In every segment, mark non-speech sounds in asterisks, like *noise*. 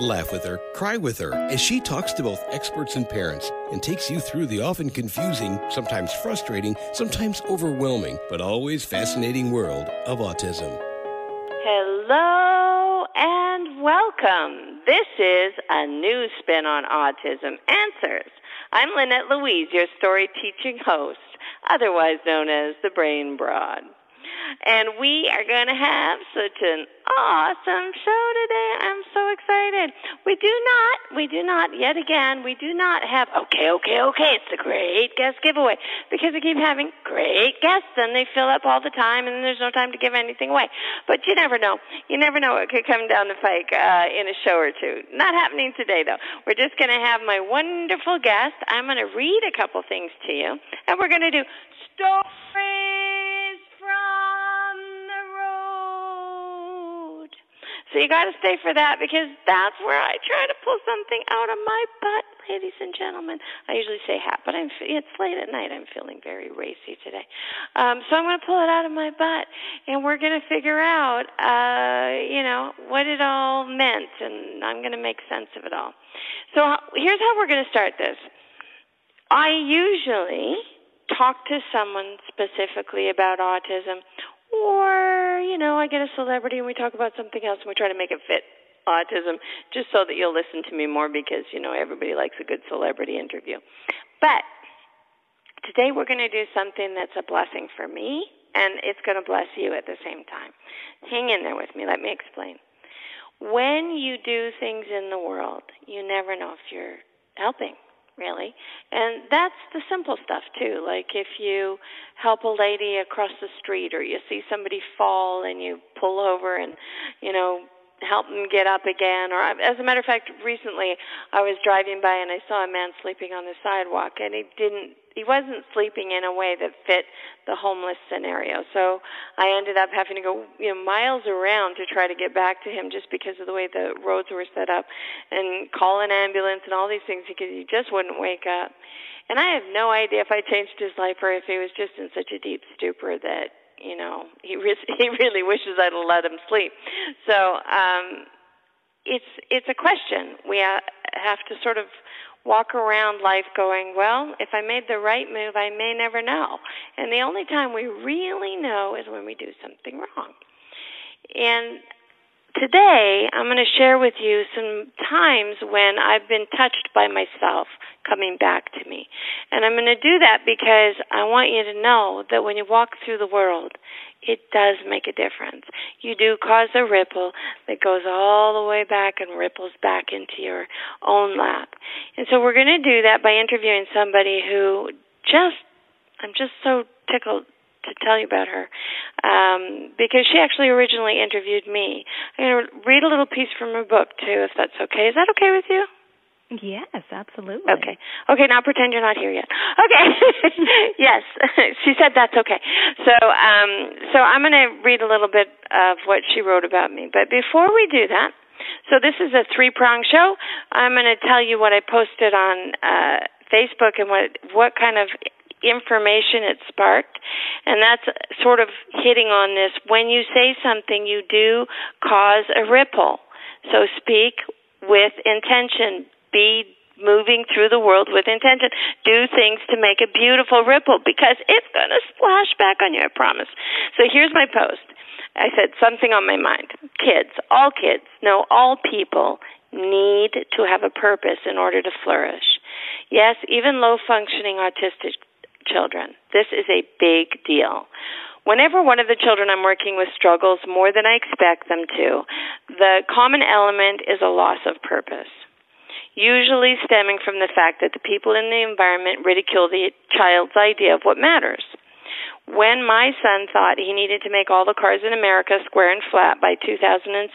Laugh with her, cry with her, as she talks to both experts and parents and takes you through the often confusing, sometimes frustrating, sometimes overwhelming, but always fascinating world of autism. Hello and welcome. This is a new spin on autism answers. I'm Lynette Louise, your story teaching host, otherwise known as the Brain Broad. And we are going to have such an awesome show today. I'm so excited. We do not, we do not, yet again, we do not have, okay, okay, okay, it's a great guest giveaway because we keep having great guests and they fill up all the time and there's no time to give anything away. But you never know. You never know what could come down the pike uh, in a show or two. Not happening today though. We're just going to have my wonderful guest. I'm going to read a couple things to you and we're going to do stories from the road. So you got to stay for that because that's where I try to pull something out of my butt, ladies and gentlemen. I usually say hat, but I'm it's late at night. I'm feeling very racy today, um, so I'm going to pull it out of my butt, and we're going to figure out, uh, you know, what it all meant, and I'm going to make sense of it all. So here's how we're going to start this. I usually talk to someone specifically about autism or, you know, I get a celebrity and we talk about something else and we try to make it fit autism just so that you'll listen to me more because, you know, everybody likes a good celebrity interview. But today we're going to do something that's a blessing for me and it's going to bless you at the same time. Hang in there with me. Let me explain. When you do things in the world, you never know if you're helping really. And that's the simple stuff too. Like if you help a lady across the street or you see somebody fall and you pull over and, you know, help them get up again or as a matter of fact recently I was driving by and I saw a man sleeping on the sidewalk and he didn't he wasn't sleeping in a way that fit the homeless scenario. So I ended up having to go, you know, miles around to try to get back to him just because of the way the roads were set up and call an ambulance and all these things because he just wouldn't wake up. And I have no idea if I changed his life or if he was just in such a deep stupor that, you know, he *laughs* re- he really wishes I'd let him sleep. So, um it's it's a question. We have to sort of walk around life going, well, if I made the right move, I may never know. And the only time we really know is when we do something wrong. And today, I'm going to share with you some times when I've been touched by myself coming back to me. And I'm going to do that because I want you to know that when you walk through the world, it does make a difference. You do cause a ripple that goes all the way back and ripples back into your own lap. And so we're going to do that by interviewing somebody who just, I'm just so tickled to tell you about her um, because she actually originally interviewed me. I'm going to read a little piece from her book too, if that's okay. Is that okay with you? Yes, absolutely. Okay. Okay, now pretend you're not here yet. Okay. *laughs* yes. *laughs* she said that's okay. So, um so I'm going to read a little bit of what she wrote about me. But before we do that, so this is a three-prong show. I'm going to tell you what I posted on uh Facebook and what what kind of information it sparked. And that's sort of hitting on this when you say something you do cause a ripple. So speak with intention be moving through the world with intention. Do things to make a beautiful ripple because it's going to splash back on you, I promise. So here's my post. I said something on my mind. Kids, all kids, no, all people need to have a purpose in order to flourish. Yes, even low functioning autistic children. This is a big deal. Whenever one of the children I'm working with struggles more than I expect them to, the common element is a loss of purpose usually stemming from the fact that the people in the environment ridicule the child's idea of what matters. When my son thought he needed to make all the cars in America square and flat by 2016,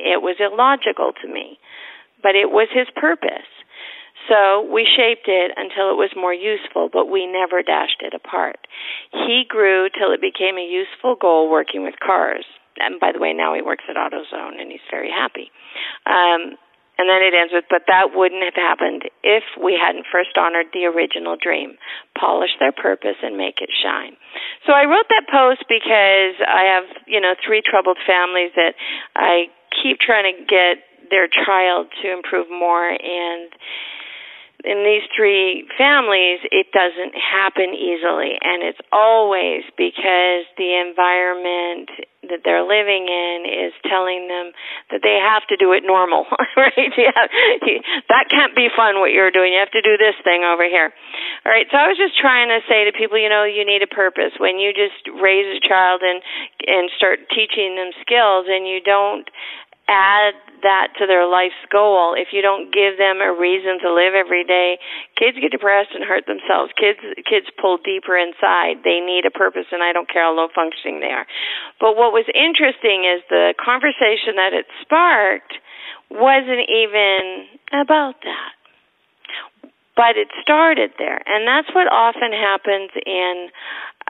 it was illogical to me, but it was his purpose. So we shaped it until it was more useful, but we never dashed it apart. He grew till it became a useful goal working with cars. And by the way, now he works at AutoZone and he's very happy. Um, and then it ends with, but that wouldn't have happened if we hadn't first honored the original dream, polish their purpose and make it shine. So I wrote that post because I have, you know, three troubled families that I keep trying to get their child to improve more and in these three families, it doesn't happen easily, and it's always because the environment that they're living in is telling them that they have to do it normal, *laughs* right? Yeah, that can't be fun what you're doing. You have to do this thing over here. All right. So I was just trying to say to people, you know, you need a purpose. When you just raise a child and and start teaching them skills, and you don't add that to their life's goal, if you don't give them a reason to live every day, kids get depressed and hurt themselves. Kids kids pull deeper inside. They need a purpose and I don't care how low functioning they are. But what was interesting is the conversation that it sparked wasn't even about that. But it started there. And that's what often happens in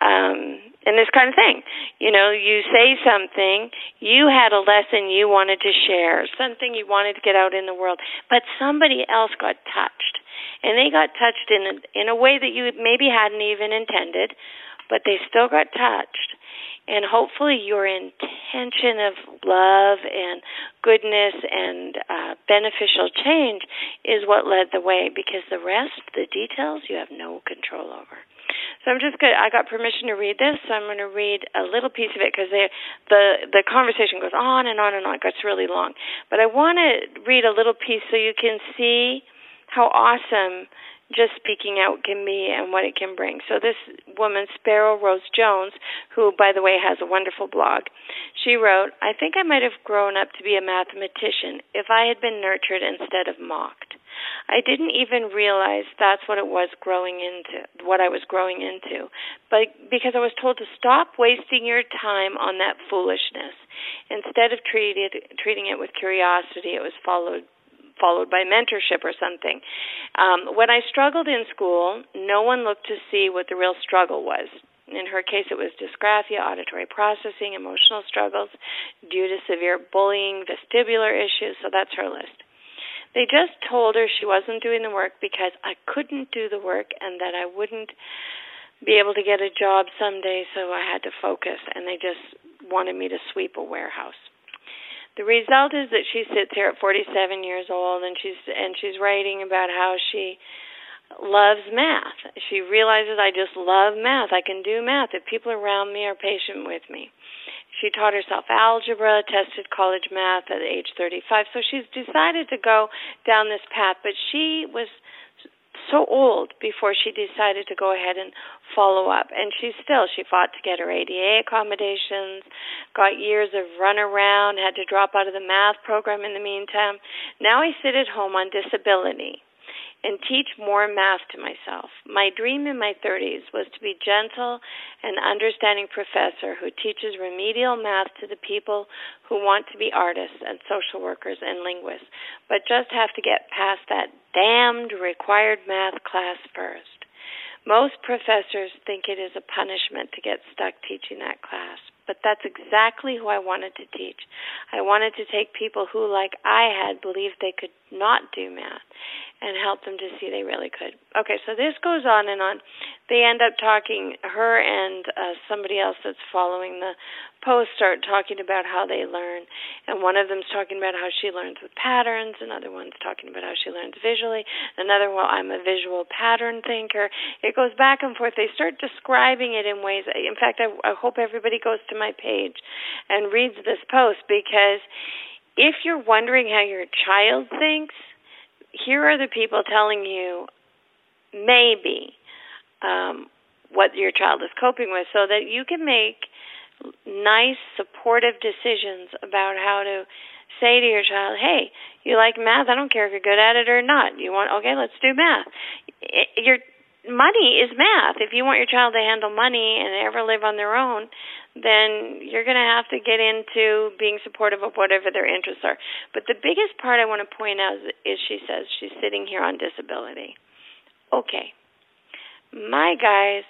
um and this kind of thing. You know, you say something, you had a lesson you wanted to share, something you wanted to get out in the world, but somebody else got touched. And they got touched in a, in a way that you maybe hadn't even intended, but they still got touched. And hopefully, your intention of love and goodness and uh, beneficial change is what led the way because the rest, the details, you have no control over. So I'm just good. I got permission to read this. So I'm going to read a little piece of it because the the conversation goes on and on and on. It gets really long, but I want to read a little piece so you can see how awesome just speaking out can be and what it can bring. So this woman, Sparrow Rose Jones, who by the way has a wonderful blog, she wrote, "I think I might have grown up to be a mathematician if I had been nurtured instead of mocked." I didn't even realize that's what it was growing into, what I was growing into. But because I was told to stop wasting your time on that foolishness. Instead of treated, treating it with curiosity, it was followed followed by mentorship or something. Um, when I struggled in school, no one looked to see what the real struggle was. In her case, it was dysgraphia, auditory processing, emotional struggles due to severe bullying, vestibular issues. So that's her list. They just told her she wasn't doing the work because I couldn't do the work and that I wouldn't be able to get a job someday, so I had to focus. And they just wanted me to sweep a warehouse. The result is that she sits here at 47 years old and she's and she's writing about how she loves math. She realizes I just love math. I can do math if people around me are patient with me. She taught herself algebra, tested college math at age 35. So she's decided to go down this path, but she was so old before she decided to go ahead and follow up. And she still, she fought to get her ADA accommodations, got years of run around, had to drop out of the math program in the meantime. Now I sit at home on disability and teach more math to myself. My dream in my 30s was to be gentle and understanding professor who teaches remedial math to the people who want to be artists and social workers and linguists, but just have to get past that damned required math class first. Most professors think it is a punishment to get stuck teaching that class, but that's exactly who I wanted to teach. I wanted to take people who, like I had, believed they could not do math and help them to see they really could. Okay, so this goes on and on. They end up talking, her and uh, somebody else that's following the post start talking about how they learn. And one of them's talking about how she learns with patterns, another one's talking about how she learns visually, another, well, I'm a visual pattern thinker. It goes back and forth. They start describing it in ways. In fact, I, I hope everybody goes to my page and reads this post because if you're wondering how your child thinks, here are the people telling you maybe um, what your child is coping with so that you can make nice supportive decisions about how to say to your child hey you like math? I don't care if you're good at it or not. You want okay let's do math. Your money is math if you want your child to handle money and ever live on their own then you're going to have to get into being supportive of whatever their interests are. But the biggest part I want to point out is, is she says she's sitting here on disability. Okay. My guys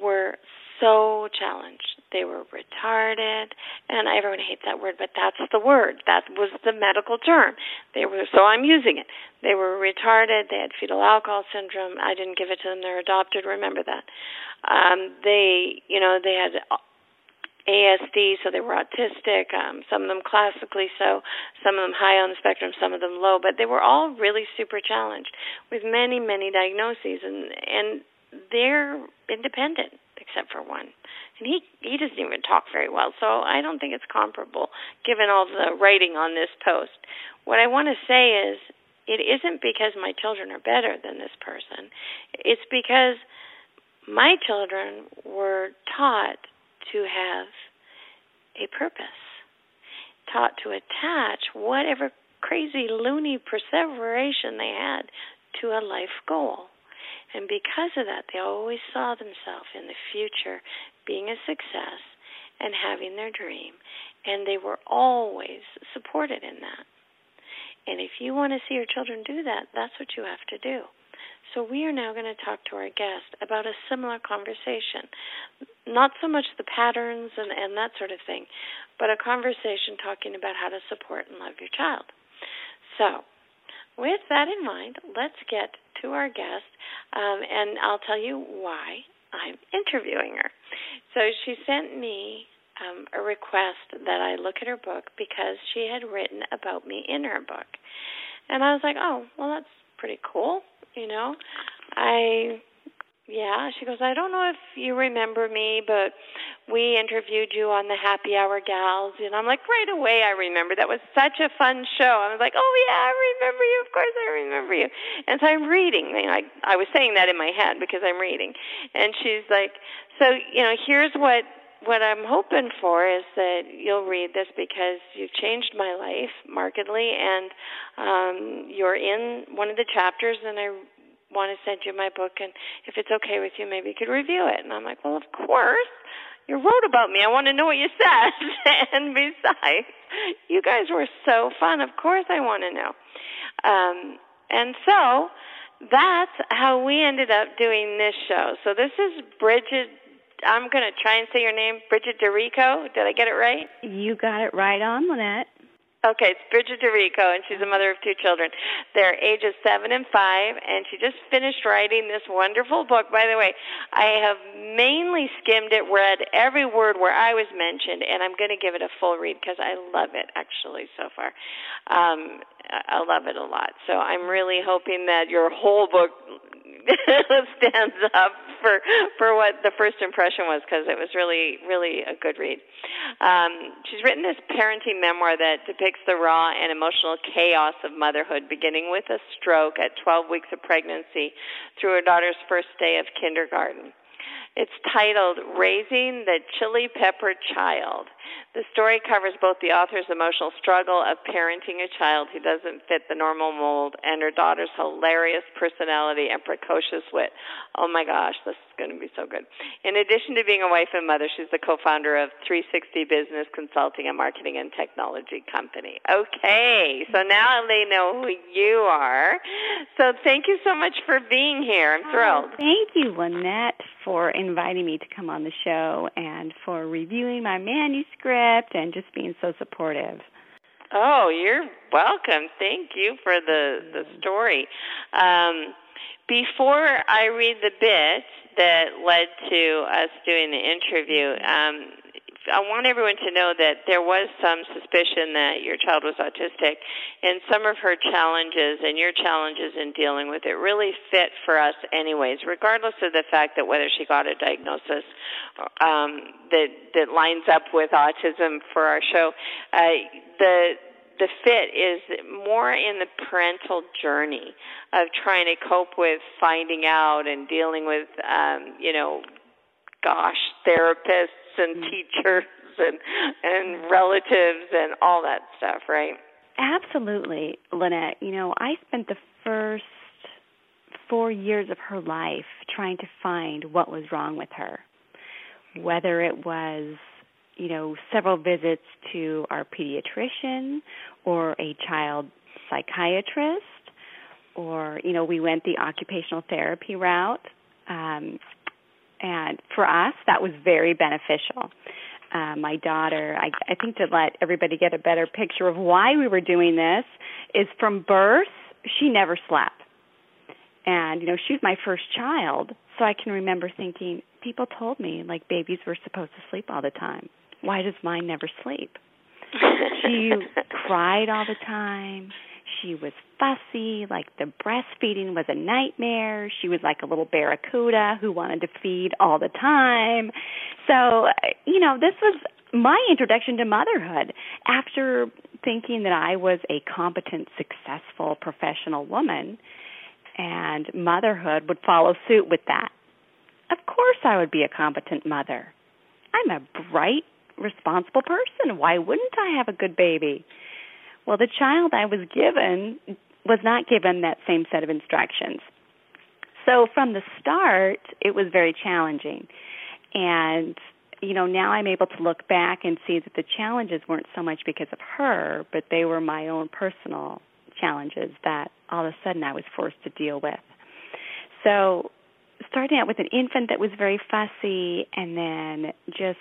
were so challenged. They were retarded, and everyone hates that word, but that's the word. That was the medical term. They were so I'm using it. They were retarded. They had fetal alcohol syndrome. I didn't give it to them. They're adopted. Remember that. Um, they, you know, they had ASD, so they were autistic. Um, some of them classically so, some of them high on the spectrum, some of them low. But they were all really super challenged with many, many diagnoses, and and they're independent except for one. And he he doesn't even talk very well, so I don't think it's comparable given all the writing on this post. What I want to say is it isn't because my children are better than this person. It's because my children were taught to have a purpose, taught to attach whatever crazy loony perseveration they had to a life goal. And because of that, they always saw themselves in the future being a success and having their dream. And they were always supported in that. And if you want to see your children do that, that's what you have to do. So we are now going to talk to our guest about a similar conversation. Not so much the patterns and, and that sort of thing, but a conversation talking about how to support and love your child. So, with that in mind, let's get to our guest, um, and I'll tell you why I'm interviewing her. So she sent me um, a request that I look at her book because she had written about me in her book. And I was like, oh, well, that's pretty cool, you know. I yeah, she goes, I don't know if you remember me, but we interviewed you on the Happy Hour Gals. And I'm like, right away, I remember. That was such a fun show. I was like, oh, yeah, I remember you. Of course, I remember you. And so I'm reading. And I, I was saying that in my head because I'm reading. And she's like, so, you know, here's what what I'm hoping for is that you'll read this because you've changed my life markedly, and um, you're in one of the chapters, and I want to send you my book, and if it's okay with you, maybe you could review it. And I'm like, well, of course. You wrote about me. I want to know what you said. *laughs* and besides, you guys were so fun. Of course, I want to know. Um, and so that's how we ended up doing this show. So this is Bridget. I'm going to try and say your name, Bridget Dorico. Did I get it right? You got it right on, Lynette. Okay, it's Bridget DeRico, and she's a mother of two children. They're ages seven and five, and she just finished writing this wonderful book. By the way, I have mainly skimmed it, read every word where I was mentioned, and I'm going to give it a full read because I love it actually so far. Um, I love it a lot. So I'm really hoping that your whole book *laughs* stands up for for what the first impression was because it was really really a good read. Um, she's written this parenting memoir that depicts the raw and emotional chaos of motherhood, beginning with a stroke at 12 weeks of pregnancy through her daughter's first day of kindergarten. It's titled Raising the Chili Pepper Child. The story covers both the author's emotional struggle of parenting a child who doesn't fit the normal mold and her daughter's hilarious personality and precocious wit. Oh my gosh, this is going to be so good. In addition to being a wife and mother, she's the co-founder of 360 Business Consulting, a marketing and technology company. Okay, so now they know who you are. So thank you so much for being here. I'm oh, thrilled. Oh, thank you, Lynette, for inviting me to come on the show and for reviewing my manuscript and just being so supportive. Oh, you're welcome. Thank you for the the story. Um, before I read the bit that led to us doing the interview, um, I want everyone to know that there was some suspicion that your child was autistic, and some of her challenges and your challenges in dealing with it really fit for us, anyways, regardless of the fact that whether she got a diagnosis um, that that lines up with autism for our show. Uh, the the fit is more in the parental journey of trying to cope with finding out and dealing with, um, you know, gosh, therapists and mm-hmm. teachers and and relatives and all that stuff, right? Absolutely, Lynette. You know, I spent the first four years of her life trying to find what was wrong with her. Whether it was you know, several visits to our pediatrician or a child psychiatrist, or you know, we went the occupational therapy route. Um, and for us, that was very beneficial. Uh, my daughter, I, I think to let everybody get a better picture of why we were doing this, is from birth, she never slept. And, you know, she was my first child, so I can remember thinking, people told me, like, babies were supposed to sleep all the time. Why does mine never sleep? *laughs* she cried all the time. She was fussy, like the breastfeeding was a nightmare. She was like a little barracuda who wanted to feed all the time. So, you know, this was my introduction to motherhood after thinking that I was a competent, successful professional woman and motherhood would follow suit with that. Of course, I would be a competent mother. I'm a bright, responsible person. Why wouldn't I have a good baby? Well, the child I was given was not given that same set of instructions. So from the start, it was very challenging. And, you know, now I'm able to look back and see that the challenges weren't so much because of her, but they were my own personal challenges that all of a sudden I was forced to deal with. So, starting out with an infant that was very fussy and then just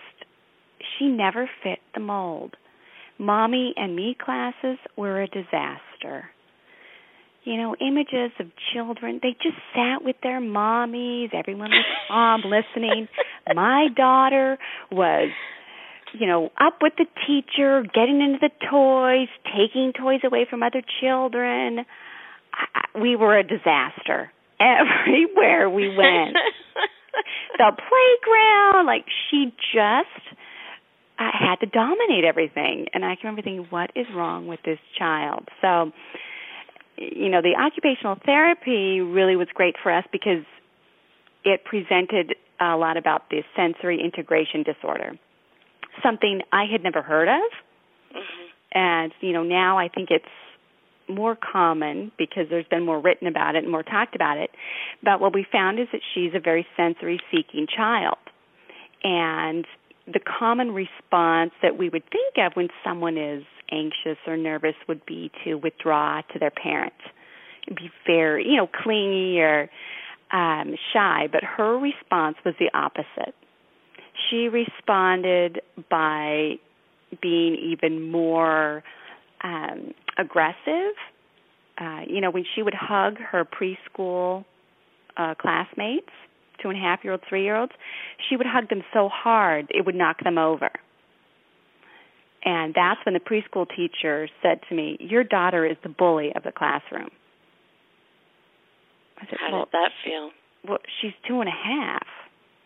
she never fit the mold. Mommy and me classes were a disaster. You know, images of children, they just sat with their mommies, everyone was *laughs* calm listening. My daughter was you know, up with the teacher, getting into the toys, taking toys away from other children. I, we were a disaster *laughs* everywhere we went. *laughs* the playground, like she just I had to dominate everything. And I can remember thinking, what is wrong with this child? So, you know, the occupational therapy really was great for us because it presented a lot about the sensory integration disorder, something I had never heard of. Mm-hmm. And, you know, now I think it's more common because there's been more written about it and more talked about it. But what we found is that she's a very sensory seeking child. And the common response that we would think of when someone is anxious or nervous would be to withdraw to their parent, be very, you know, clingy or um, shy. But her response was the opposite. She responded by being even more um, aggressive. Uh, you know, when she would hug her preschool uh, classmates, two and a half year olds, three year olds, she would hug them so hard it would knock them over. And that's when the preschool teacher said to me, Your daughter is the bully of the classroom. I said, How well, did that feel? Well, she's two and a half.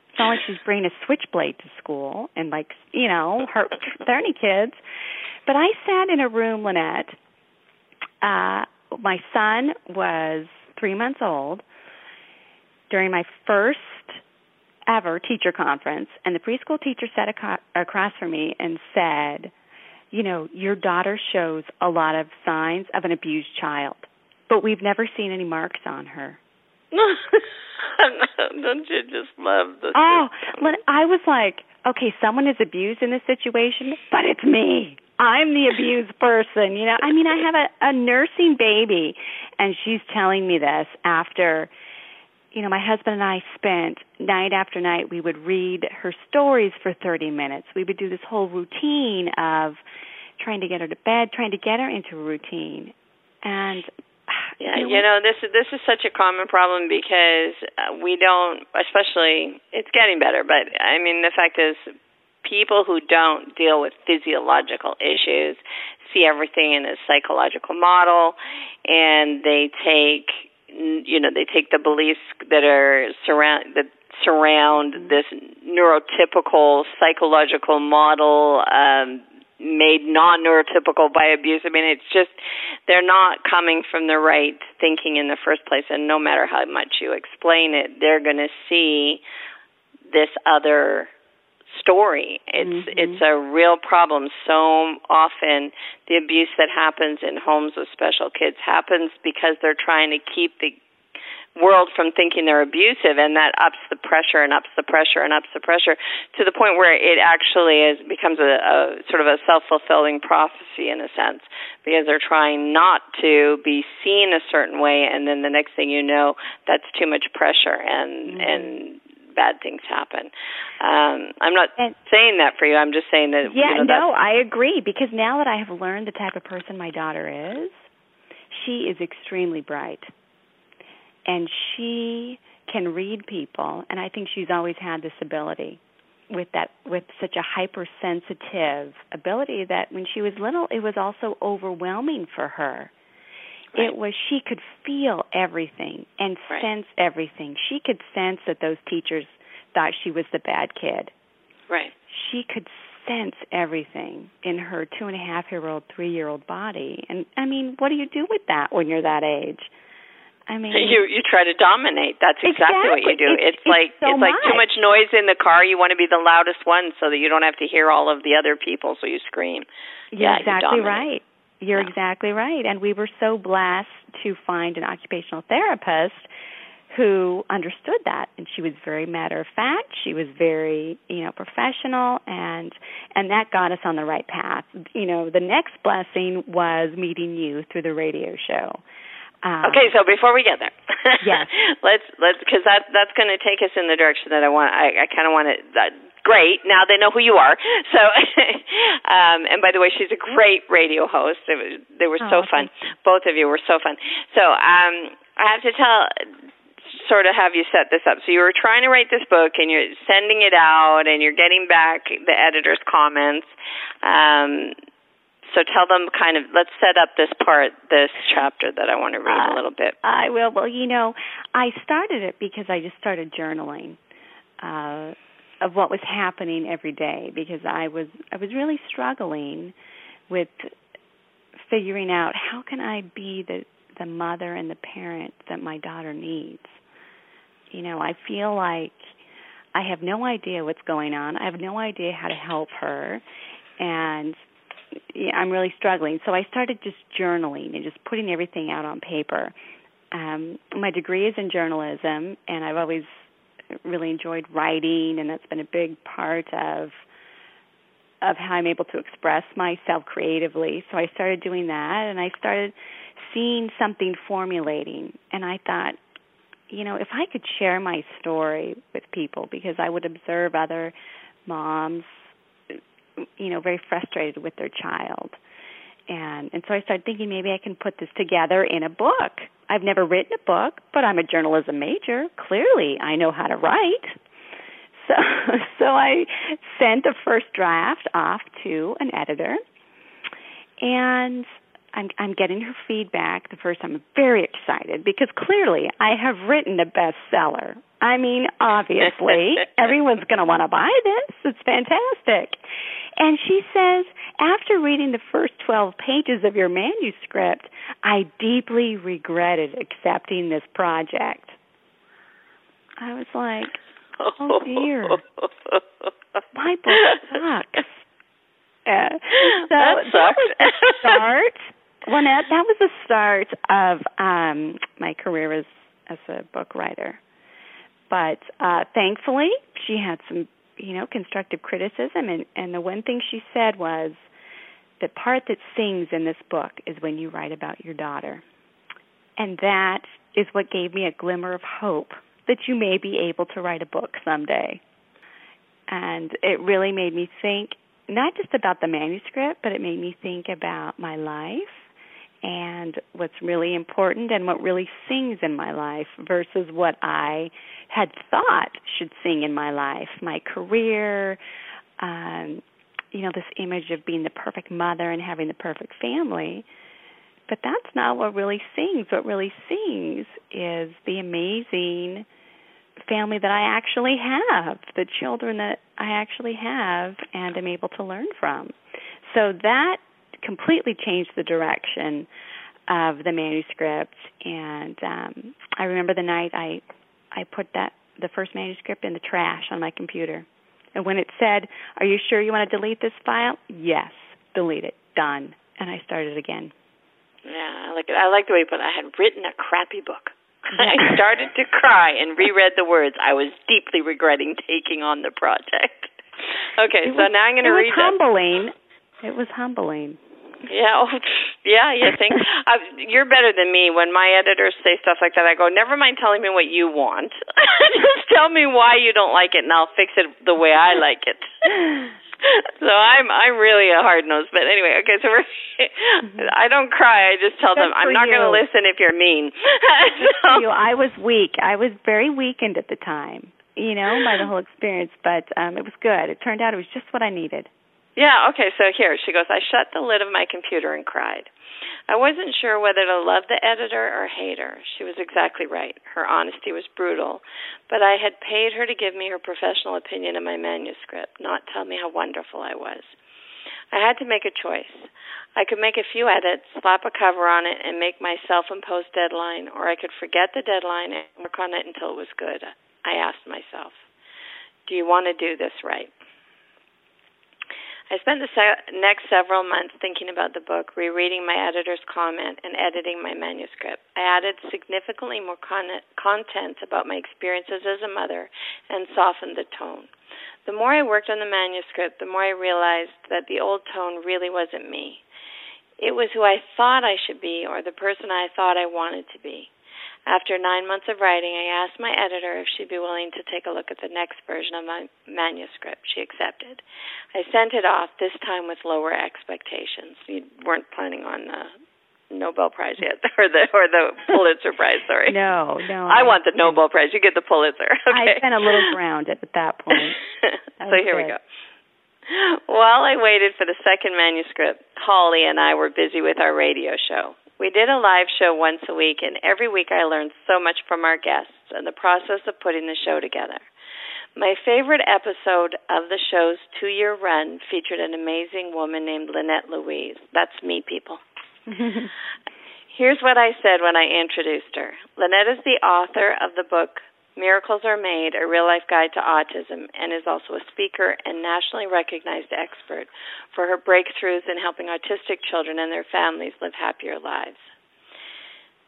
It's not like she's bringing a switchblade to school and like you know hurt *laughs* thirty kids. But I sat in a room, Lynette. Uh, my son was three months old, during my first ever teacher conference, and the preschool teacher sat ac- across from me and said, You know, your daughter shows a lot of signs of an abused child, but we've never seen any marks on her. *laughs* Don't you just love the? Oh, I was like, okay, someone is abused in this situation, but it's me. I'm the abused *laughs* person. You know, I mean, I have a, a nursing baby, and she's telling me this after you know, my husband and I spent night after night, we would read her stories for 30 minutes. We would do this whole routine of trying to get her to bed, trying to get her into a routine. And *sighs* yeah, you know, this is this is such a common problem because uh, we don't, especially it's getting better, but I mean the fact is people who don't deal with physiological issues see everything in a psychological model and they take you know they take the beliefs that are surround that surround this neurotypical psychological model um made non-neurotypical by abuse. I mean, it's just they're not coming from the right thinking in the first place, and no matter how much you explain it, they're going to see this other story. It's mm-hmm. it's a real problem. So often the abuse that happens in homes with special kids happens because they're trying to keep the world from thinking they're abusive and that ups the pressure and ups the pressure and ups the pressure to the point where it actually is becomes a, a sort of a self-fulfilling prophecy in a sense because they're trying not to be seen a certain way and then the next thing you know that's too much pressure and mm-hmm. and bad things happen. Um, I'm not and, saying that for you. I'm just saying that. Yeah, you know, no, I agree because now that I have learned the type of person my daughter is, she is extremely bright and she can read people and i think she's always had this ability with that with such a hypersensitive ability that when she was little it was also overwhelming for her right. it was she could feel everything and right. sense everything she could sense that those teachers thought she was the bad kid right she could sense everything in her two and a half year old three year old body and i mean what do you do with that when you're that age I mean, you you try to dominate. That's exactly, exactly. what you do. It's, it's, it's like so it's like too much noise in the car. You want to be the loudest one so that you don't have to hear all of the other people, so you scream. You're yeah, exactly you right. You're yeah. exactly right. And we were so blessed to find an occupational therapist who understood that and she was very matter of fact she was very you know professional and and that got us on the right path you know the next blessing was meeting you through the radio show um, okay, so before we get there, yes, *laughs* let's let's because that that's going to take us in the direction that I want. I, I kind of want it. Great. Now they know who you are. So, *laughs* um, and by the way, she's a great radio host. It was, they were oh, so fun. Both of you were so fun. So, um, I have to tell, sort of have you set this up. So you were trying to write this book, and you're sending it out, and you're getting back the editor's comments. Um, so tell them kind of let's set up this part, this chapter that I want to read uh, a little bit. I will. Well, you know, I started it because I just started journaling uh, of what was happening every day because I was I was really struggling with figuring out how can I be the the mother and the parent that my daughter needs. You know, I feel like I have no idea what's going on. I have no idea how to help her and I'm really struggling. So I started just journaling and just putting everything out on paper. Um, my degree is in journalism, and I've always really enjoyed writing, and that's been a big part of of how I'm able to express myself creatively. So I started doing that, and I started seeing something formulating, and I thought, you know, if I could share my story with people, because I would observe other moms you know very frustrated with their child and and so I started thinking maybe I can put this together in a book. I've never written a book, but I'm a journalism major. Clearly, I know how to write. *laughs* So so I sent the first draft off to an editor and I'm I'm getting her feedback the first time. I'm very excited because clearly I have written a bestseller. I mean, obviously, *laughs* everyone's going to want to buy this. It's fantastic. And she says, after reading the first 12 pages of your manuscript, I deeply regretted accepting this project. I was like, oh dear, *laughs* my book sucks. Uh, *laughs* so that, that was the *laughs* start. Lynette, that was the start of um my career as as a book writer. But uh thankfully, she had some you know, constructive criticism and, and the one thing she said was the part that sings in this book is when you write about your daughter. And that is what gave me a glimmer of hope that you may be able to write a book someday. And it really made me think not just about the manuscript, but it made me think about my life and what's really important and what really sings in my life versus what I had thought should sing in my life, my career, um, you know, this image of being the perfect mother and having the perfect family. But that's not what really sings. What really sings is the amazing family that I actually have, the children that I actually have and am able to learn from. So that completely changed the direction of the manuscript and um I remember the night I I put that the first manuscript in the trash on my computer. And when it said, "Are you sure you want to delete this file?" Yes, delete it. Done. And I started again. Yeah, I like it. I like the way you put it. I had written a crappy book. *laughs* I *laughs* started to cry and reread the words. I was deeply regretting taking on the project. *laughs* Okay, It so now I'm going to read. it was humbling. It was humbling. Yeah, oh, *laughs* yeah, you think *laughs* uh, you're better than me. When my editors say stuff like that, I go, "Never mind telling me what you want. *laughs* Just tell me why you don't like it, and I'll fix it the way I like it." so I'm I'm really a hard nose, but anyway, okay. So we're, I don't cry. I just tell them I'm not going to listen if you're mean. you, I was weak. I was very weakened at the time, you know, by the whole experience. But um, it was good. It turned out it was just what I needed. Yeah, okay, so here she goes. I shut the lid of my computer and cried. I wasn't sure whether to love the editor or hate her. She was exactly right. Her honesty was brutal, but I had paid her to give me her professional opinion of my manuscript, not tell me how wonderful I was. I had to make a choice. I could make a few edits, slap a cover on it, and make my self imposed deadline, or I could forget the deadline and work on it until it was good. I asked myself, Do you want to do this right? I spent the se- next several months thinking about the book, rereading my editor's comment, and editing my manuscript. I added significantly more con- content about my experiences as a mother and softened the tone. The more I worked on the manuscript, the more I realized that the old tone really wasn't me. It was who I thought I should be or the person I thought I wanted to be. After nine months of writing, I asked my editor if she'd be willing to take a look at the next version of my manuscript. She accepted. I sent it off, this time with lower expectations. We weren't planning on the Nobel Prize yet, *laughs* or the or the Pulitzer Prize. Sorry. No, no. I want the Nobel Prize. You get the Pulitzer. Okay. I spent a little grounded at that point. *laughs* That so here we go. While I waited for the second manuscript, Holly and I were busy with our radio show. We did a live show once a week, and every week I learned so much from our guests and the process of putting the show together. My favorite episode of the show's two year run featured an amazing woman named Lynette Louise. That's me, people. *laughs* Here's what I said when I introduced her Lynette is the author of the book Miracles Are Made, a real life guide to autism, and is also a speaker and nationally recognized expert for her breakthroughs in helping autistic children and their families live happier lives.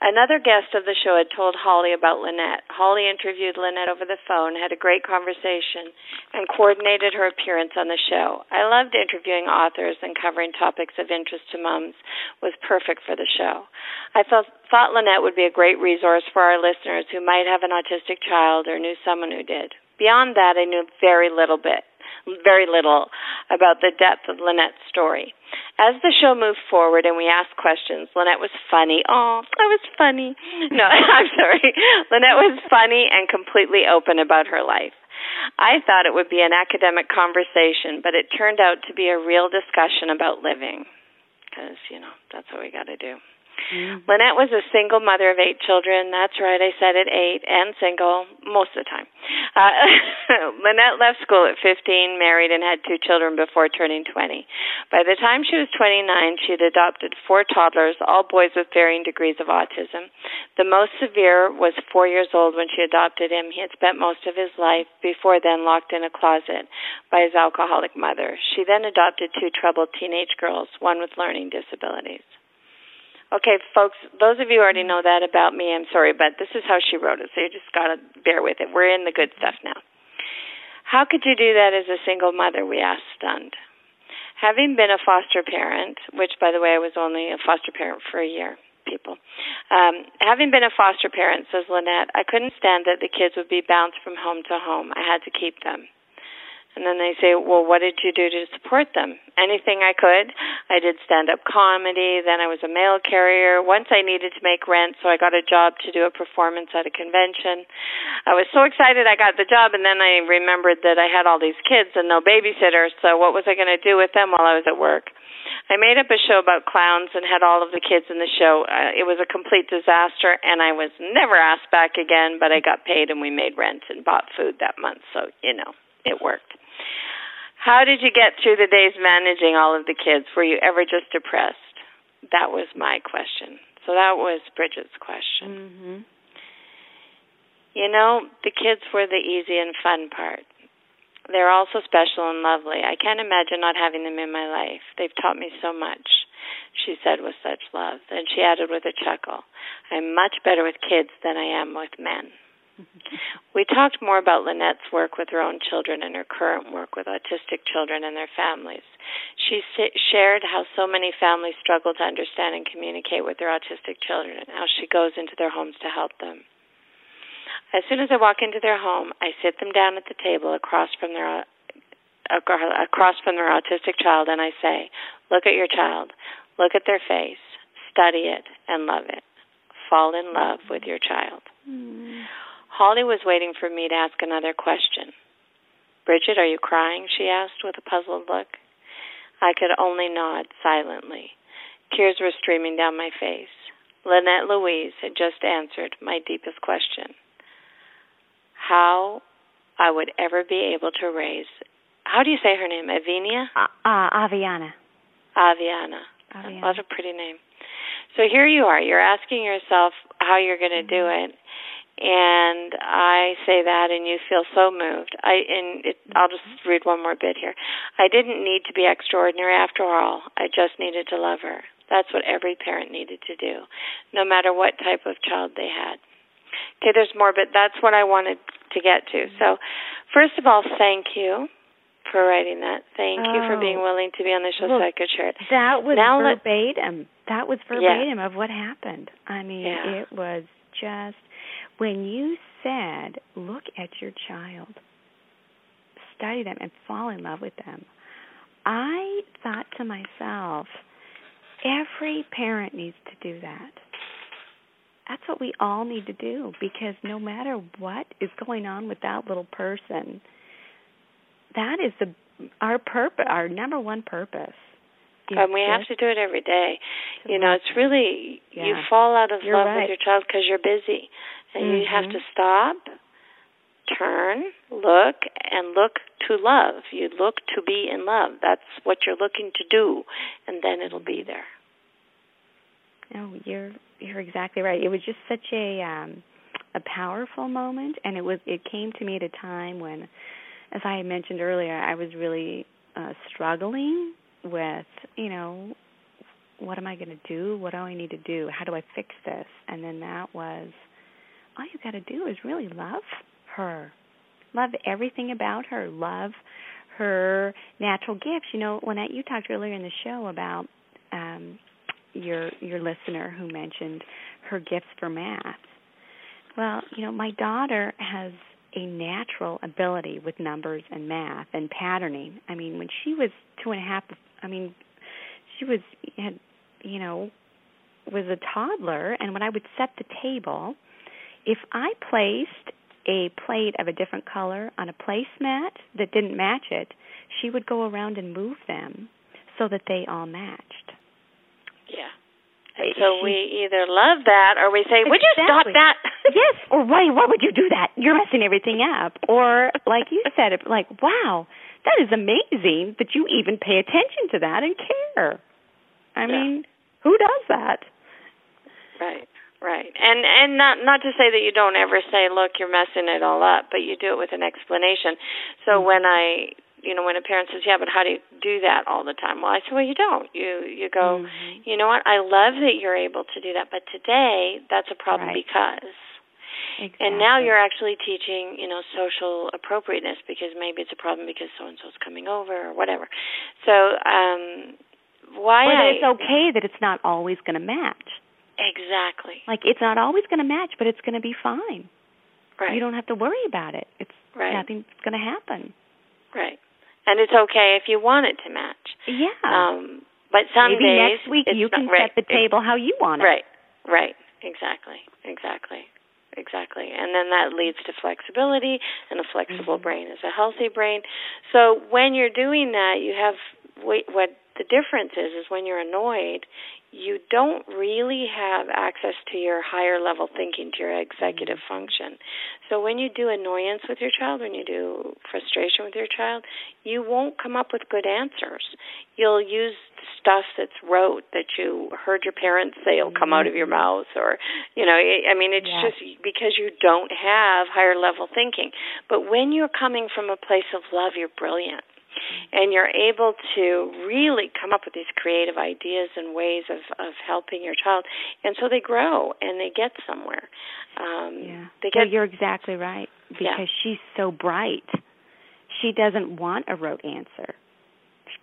Another guest of the show had told Holly about Lynette. Holly interviewed Lynette over the phone, had a great conversation, and coordinated her appearance on the show. I loved interviewing authors and covering topics of interest to moms was perfect for the show. I thought, thought Lynette would be a great resource for our listeners who might have an autistic child or knew someone who did. Beyond that, I knew very little bit, very little about the depth of Lynette's story. As the show moved forward and we asked questions, Lynette was funny. Oh, I was funny. No, *laughs* I'm sorry. Lynette was funny and completely open about her life. I thought it would be an academic conversation, but it turned out to be a real discussion about living. Because, you know, that's what we got to do. Lynette was a single mother of eight children. That's right, I said eight, and single most of the time. Uh, *laughs* Lynette left school at 15, married, and had two children before turning 20. By the time she was 29, she had adopted four toddlers, all boys with varying degrees of autism. The most severe was four years old when she adopted him. He had spent most of his life before then locked in a closet by his alcoholic mother. She then adopted two troubled teenage girls, one with learning disabilities. Okay, folks, those of you already know that about me, I'm sorry, but this is how she wrote it, so you just got to bear with it. We're in the good stuff now. How could you do that as a single mother? We asked, stunned. Having been a foster parent, which, by the way, I was only a foster parent for a year, people. Um, having been a foster parent, says Lynette, I couldn't stand that the kids would be bounced from home to home. I had to keep them. And then they say, Well, what did you do to support them? Anything I could. I did stand up comedy, then I was a mail carrier. Once I needed to make rent, so I got a job to do a performance at a convention. I was so excited I got the job, and then I remembered that I had all these kids and no babysitter, so what was I going to do with them while I was at work? I made up a show about clowns and had all of the kids in the show. Uh, it was a complete disaster, and I was never asked back again, but I got paid and we made rent and bought food that month, so, you know, it worked. How did you get through the days managing all of the kids? Were you ever just depressed? That was my question. So that was Bridget's question. Mm-hmm. You know, the kids were the easy and fun part. They're also special and lovely. I can't imagine not having them in my life. They've taught me so much. she said with such love. And she added with a chuckle, I'm much better with kids than I am with men. We talked more about Lynette's work with her own children and her current work with autistic children and their families. She shared how so many families struggle to understand and communicate with their autistic children and how she goes into their homes to help them. As soon as I walk into their home, I sit them down at the table across from their across from their autistic child and I say, "Look at your child. Look at their face. Study it and love it. Fall in love with your child." Mm. Holly was waiting for me to ask another question. Bridget, are you crying? she asked with a puzzled look. I could only nod silently. Tears were streaming down my face. Lynette Louise had just answered my deepest question how I would ever be able to raise. How do you say her name? Avinia? Uh, uh, Aviana. Aviana. Aviana. That's a pretty name. So here you are. You're asking yourself how you're going to do mm-hmm. it and I say that, and you feel so moved. I and it, I'll just read one more bit here. I didn't need to be extraordinary after all. I just needed to love her. That's what every parent needed to do, no matter what type of child they had. Okay, there's more, but that's what I wanted to get to. So, first of all, thank you for writing that. Thank oh, you for being oh. willing to be on the show, Psycho Chart. That was now verbatim. Let, that was verbatim yeah. of what happened. I mean, yeah. it was just when you said, look at your child, study them, and fall in love with them, I thought to myself, every parent needs to do that. That's what we all need to do because no matter what is going on with that little person, that is the our purpose, our number one purpose. And we have to do it every day. You know, it's really yeah. you fall out of you're love right. with your child because you're busy and mm-hmm. you have to stop, turn, look, and look to love. You look to be in love. That's what you're looking to do, and then it'll be there. No, you're you're exactly right. It was just such a um a powerful moment and it was it came to me at a time when as I had mentioned earlier, I was really uh struggling with, you know, what am I going to do? What do I need to do? How do I fix this? And then that was all you got to do is really love her. Love everything about her. Love her natural gifts. You know, I, you talked earlier in the show about um, your your listener who mentioned her gifts for math. Well, you know, my daughter has a natural ability with numbers and math and patterning. I mean, when she was two and a half, I mean, she was had, you know, was a toddler, and when I would set the table, if I placed a plate of a different color on a placemat that didn't match it, she would go around and move them so that they all matched. Yeah. And so she, we either love that or we say, "Would you stop that?" *laughs* yes. Or why? Why would you do that? You're messing everything up. Or like you said, like, "Wow, that is amazing that you even pay attention to that and care." I yeah. mean, who does that? Right. Right. And and not not to say that you don't ever say, "Look, you're messing it all up," but you do it with an explanation. So mm-hmm. when I you know when a parent says yeah but how do you do that all the time well i say well you don't you you go mm-hmm. you know what i love that you're able to do that but today that's a problem right. because exactly. and now you're actually teaching you know social appropriateness because maybe it's a problem because so and so's coming over or whatever so um why or that I, it's okay that it's not always going to match Exactly. Like it's not always going to match, but it's going to be fine. Right. You don't have to worry about it. It's right. nothing's going to happen. Right. And it's okay if you want it to match. Yeah. Um but some Maybe days next week you can right. set the table how you want it. Right. Right. Exactly. Exactly. Exactly. And then that leads to flexibility and a flexible mm-hmm. brain is a healthy brain. So when you're doing that, you have what the difference is is when you're annoyed, you don't really have access to your higher level thinking, to your executive mm-hmm. function. So when you do annoyance with your child, when you do frustration with your child, you won't come up with good answers. You'll use stuff that's rote that you heard your parents say will come out of your mm-hmm. mouth or you know, I mean it's yes. just because you don't have higher level thinking. But when you're coming from a place of love, you're brilliant and you're able to really come up with these creative ideas and ways of of helping your child and so they grow and they get somewhere um yeah. they get you're exactly right because Yeah. she's so bright she doesn't want a rote answer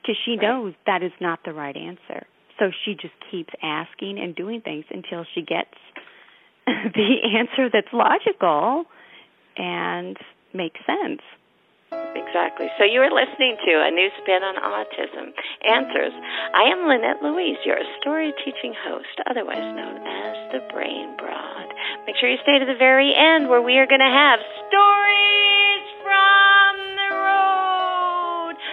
because she Right. knows that is not the right answer so she just keeps asking and doing things until she gets *laughs* the answer that's logical and makes sense Exactly. So you are listening to a new spin on autism. Answers. I am Lynette Louise, your story teaching host, otherwise known as the Brain Broad. Make sure you stay to the very end where we are going to have stories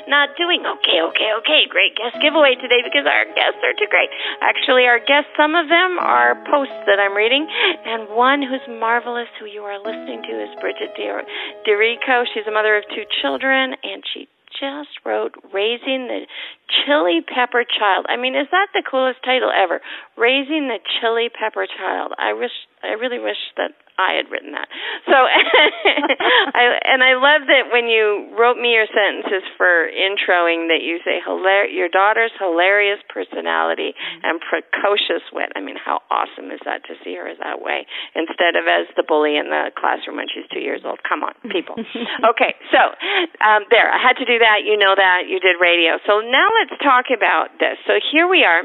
Not doing okay, okay, okay. Great guest giveaway today because our guests are too great. Actually, our guests, some of them are posts that I'm reading, and one who's marvelous, who you are listening to, is Bridget DeRico. She's a mother of two children, and she just wrote Raising the Chili Pepper Child. I mean, is that the coolest title ever? Raising the Chili Pepper Child. I wish I really wish that I had written that. So *laughs* I and I love that when you wrote me your sentences for introing that you say hilar- your daughter's hilarious personality and precocious wit. I mean, how awesome is that to see her as that way instead of as the bully in the classroom when she's 2 years old. Come on, people. *laughs* okay, so um there, I had to do that. You know that. You did radio. So now let's talk about this. So here we are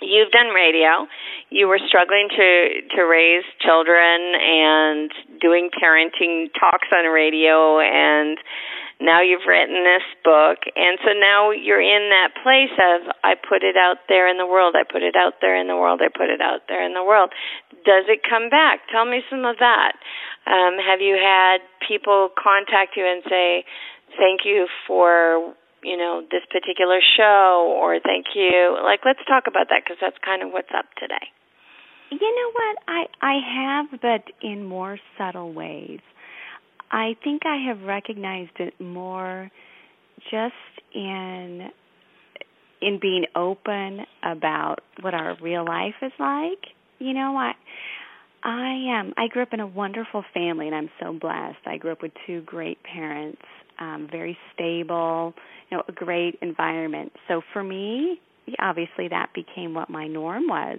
you've done radio. You were struggling to to raise children and doing parenting talks on radio and now you've written this book. And so now you're in that place of i put it out there in the world i put it out there in the world i put it out there in the world. Does it come back? Tell me some of that. Um, have you had people contact you and say thank you for you know this particular show or thank you like let's talk about that because that's kind of what's up today You know what? I I have, but in more subtle ways. I think I have recognized it more just in in being open about what our real life is like. You know, I I um I grew up in a wonderful family and I'm so blessed. I grew up with two great parents, um very stable, you know, a great environment. So for me, obviously that became what my norm was.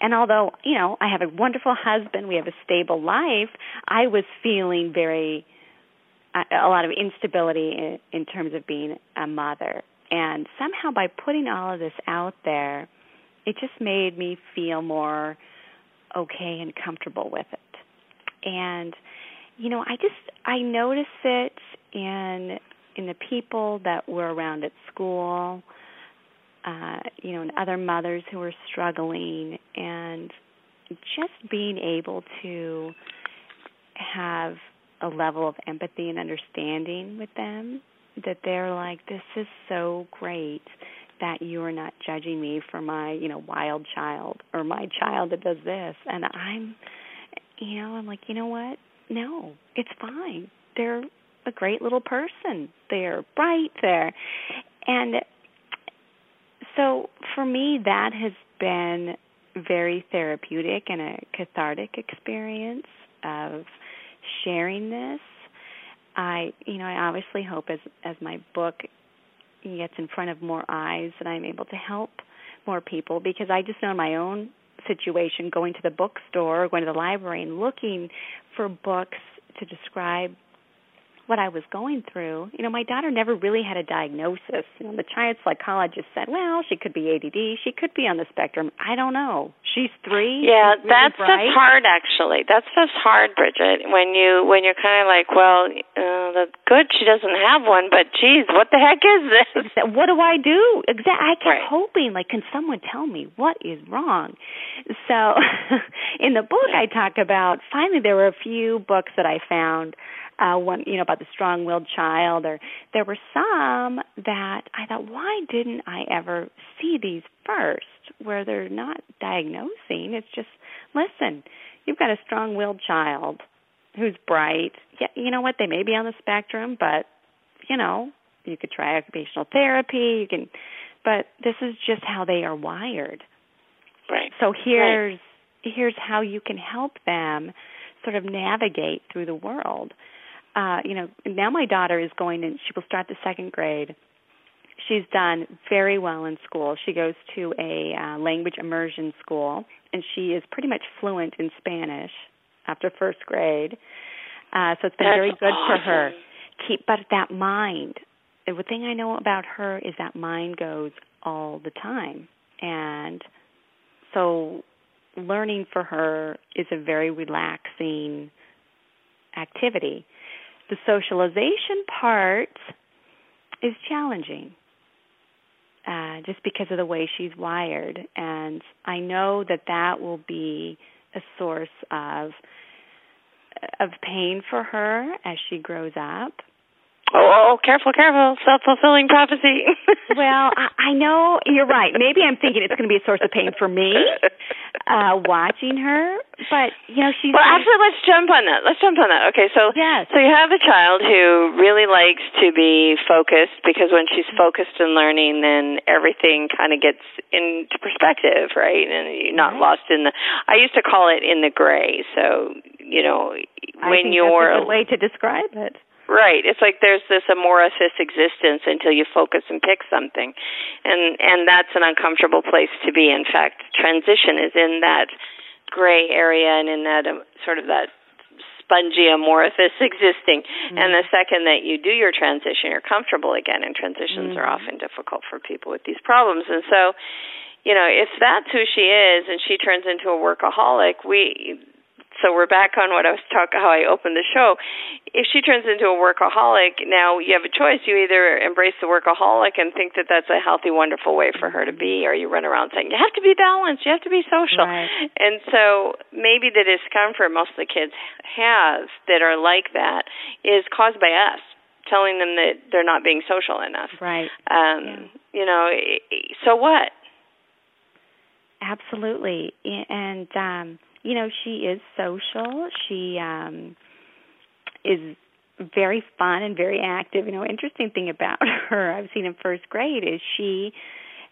And although, you know, I have a wonderful husband, we have a stable life, I was feeling very a, lot of instability in, in terms of being a mother. And somehow by putting all of this out there, it just made me feel more okay and comfortable with it. And you know, I just I notice it in in the people that were around at school, uh, you know, and other mothers who were struggling and just being able to have a level of empathy and understanding with them that they're like this is so great that you are not judging me for my you know wild child or my child that does this. And i'm you know i'm like you know what? No it's fine. They're a great little person. They're bright there and so for me that has been very therapeutic and a cathartic experience of sharing this. I you know i obviously hope as as my book gets in front of more eyes that i'm able to help more people because i just know in my own situation going to the bookstore going to the library and looking for books to describe what I was going through, you know, my daughter never really had a diagnosis. You know, the child psychologist said, "Well, she could be ADD. She could be on the spectrum. I don't know. She's three. Yeah, she's really that bright. stuff's hard actually. That's stuff's hard, Bridget. When you when you're kind of like, well, uh, that's good. She doesn't have one, but geez, what the heck is this? *laughs* What do I do? Exactly. I kept Right. hoping, like, can someone tell me what is wrong? So, *laughs* in the book, I talk about. Finally, there were a few books that I found. Uh, one, you know, about the strong-willed child, or there were some that I thought, why didn't I ever see these first? Where they're not diagnosing, it's just, listen, you've got a strong-willed child who's bright. Yeah, you know what? They may be on the spectrum, but you know, you could try occupational therapy. You can, but this is just how they are wired. Right. So here's here's how you can help them sort of navigate through the world. Uh, you know, now my daughter is going and she will start the second grade. She's done very well in school. She goes to a uh, language immersion school, and she is pretty much fluent in Spanish after first grade. Uh, so it's been That's very good awesome. for her. Keep, but that mind, the thing I know about her is that mind goes all the time, and so learning for her is a very relaxing activity. The socialization part is challenging uh, just because of the way she's wired. And I know that that will be a source of of pain for her as she grows up. Oh, oh, careful, careful. Self fulfilling prophecy. *laughs* well, I, I know you're right. Maybe I'm thinking it's going to be a source of pain for me uh watching her, but you know she's Well, actually, let's jump on that. Let's jump on that. Okay, so Yes. so you have a child who really likes to be focused because when she's focused and learning, then everything kind of gets into perspective, right? And you're not Right. lost in the. I used to call it in the gray. So you know when you're that's a good way to describe it. Right. It's like there's this amorphous existence until you focus and pick something. And and that's an uncomfortable place to be. In fact, transition is in that gray area and in that um, sort of that spongy amorphous *laughs* existing. And the second that you do your transition, you're comfortable again and transitions are often difficult for people with these problems. And so, you know, if that's who she is and she turns into a workaholic, we so we're back on what I was talking how I opened the show. If she turns into a workaholic, now you have a choice. You either embrace the workaholic and think that that's a healthy, wonderful way for her to be, or you run around saying you have to be balanced, you have to be social. Right. And so maybe the discomfort most of the kids have that are like that is caused by us telling them that they're not being social enough. Right. Um, You know, so what? Absolutely. And um you know, she is social. She um is very fun and very active. You know, interesting thing about *laughs* her I've seen in first grade is she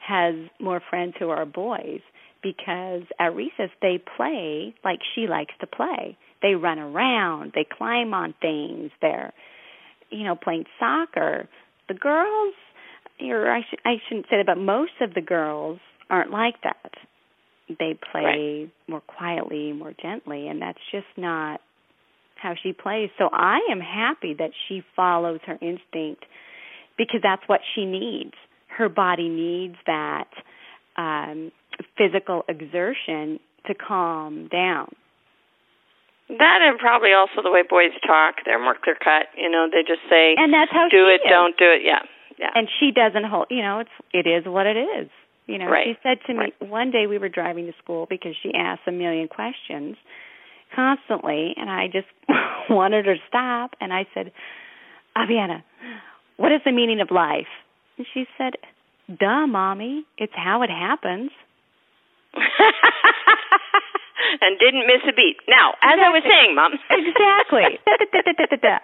has more friends who are boys because at recess they play like she likes to play. They run around, they climb on things, they're you know, playing soccer. The girls or I should I shouldn't say that, but most of the girls aren't like that. They play more quietly, more gently, and that's just not how she plays. So I am happy that she follows her instinct because that's what she needs. Her body needs that um physical exertion to calm down. That and probably also the way boys talk. They're more clear cut. You know, they just say, And that's how "Do it, is. don't do it." Yeah, yeah. and she doesn't hold you know it's it is what it is you know Right. she said to me Right. one day we were driving to school because she asked a million questions constantly and i just *laughs* wanted her to stop and i said aviana what is the meaning of life and she said duh mommy it's how it happens *laughs* and didn't miss a beat. Now, as I was saying, Mom. *laughs* exactly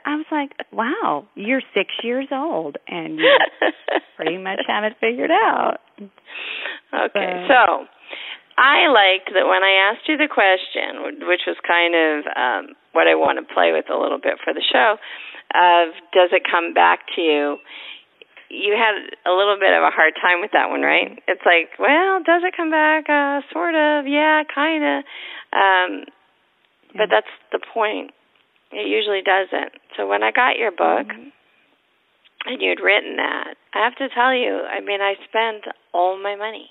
i was like wow you're six years old and you *laughs* pretty much have it figured out Okay, So- so I liked that when I asked you the question, which was kind of um, what I want to play with a little bit for the show, of does it come back to you? You had a little bit of a hard time with that one, right? It's like, well, does it come back? Uh, sort of, yeah, kind of. Um, But that's the point. It usually doesn't. So when I got your book and you'd written that, I have to tell you, I mean, I spent all my money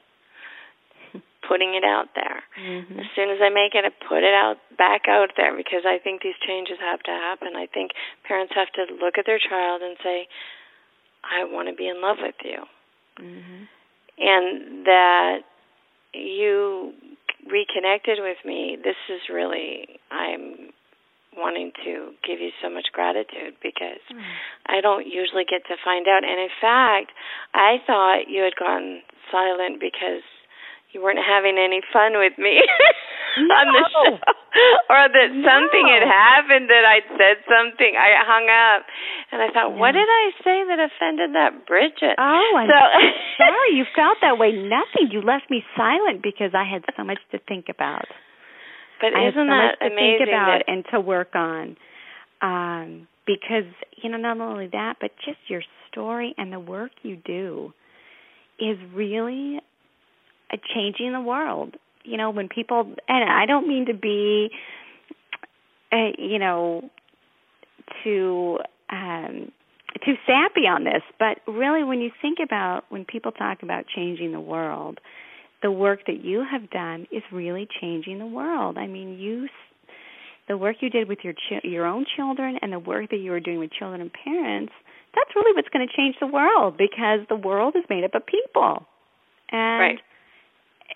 *laughs* putting it out there. Mhm. As soon as I make it, I put it out back out there because I think these changes have to happen. I think parents have to look at their child and say, "I want to be in love with you," Mhm. and that you reconnected with me. This is really I'm wanting to give you so much gratitude because hmm. I don't usually get to find out. And in fact, I thought you had gone silent because you weren't having any fun with me *laughs* on the show, or that something had happened that I'd said something. I hung up, and I thought, what did I say that offended that Bridget? Oh, I'm so *laughs* sorry you felt that way. Nothing. You left me silent because I had so much to think about. But I so isn't much that to amazing? think about that, and to work on. Um because you know not only that but just your story and the work you do is really changing the world you know when people and i don't mean to be uh, you know too um too sappy on this but really when you think about when people talk about changing the world the work that you have done is really changing the world i mean you the work you did with your ch- your own children and the work that you are doing with children and parents, that's really what's going to change the world because the world is made up of people. And right.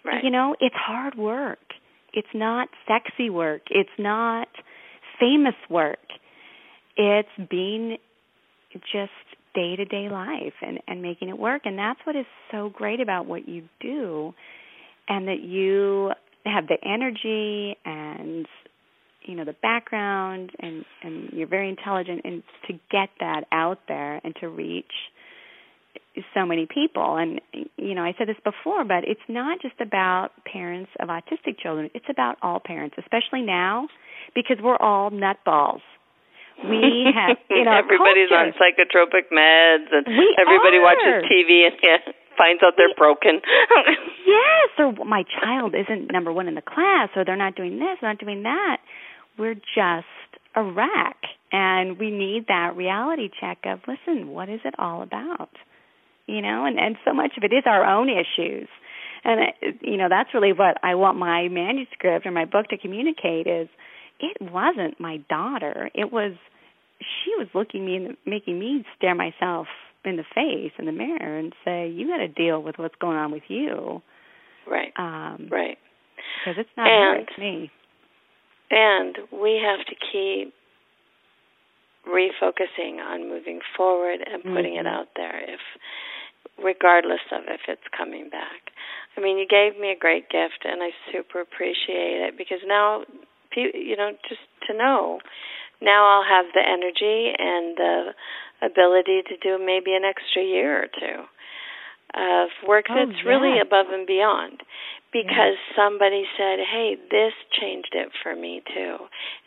Right. you know, it's hard work. It's not sexy work. It's not famous work. It's being just day to day life and, and making it work. And that's what is so great about what you do and that you have the energy and you know the background and and you're very intelligent and to get that out there and to reach so many people and you know I said this before but it's not just about parents of autistic children it's about all parents especially now because we're all nutballs we *laughs* have you know everybody's culture. on psychotropic meds and we everybody are. watches TV and *laughs* yeah, finds out they're broken *laughs* yes or my child isn't number one in the class or they're not doing this not doing that we're just a wreck. And we need that reality check of, listen, what is it all about? You know, and, and so much of it is our own issues. And, it, you know, that's really what I want my manuscript or my book to communicate is it wasn't my daughter. It was, she was looking me and making me stare myself in the face in the mirror and say, you got to deal with what's going on with you. Right. Um, right. Because it's not and, her, it's me. And we have to keep refocusing on moving forward and putting mm-hmm. it out there if regardless of if it's coming back. I mean, you gave me a great gift and I super appreciate it because now you know just to know now I'll have the energy and the ability to do maybe an extra year or two of work oh, that's yeah. really above and beyond because yeah. somebody said, "Hey, this changed it for me too."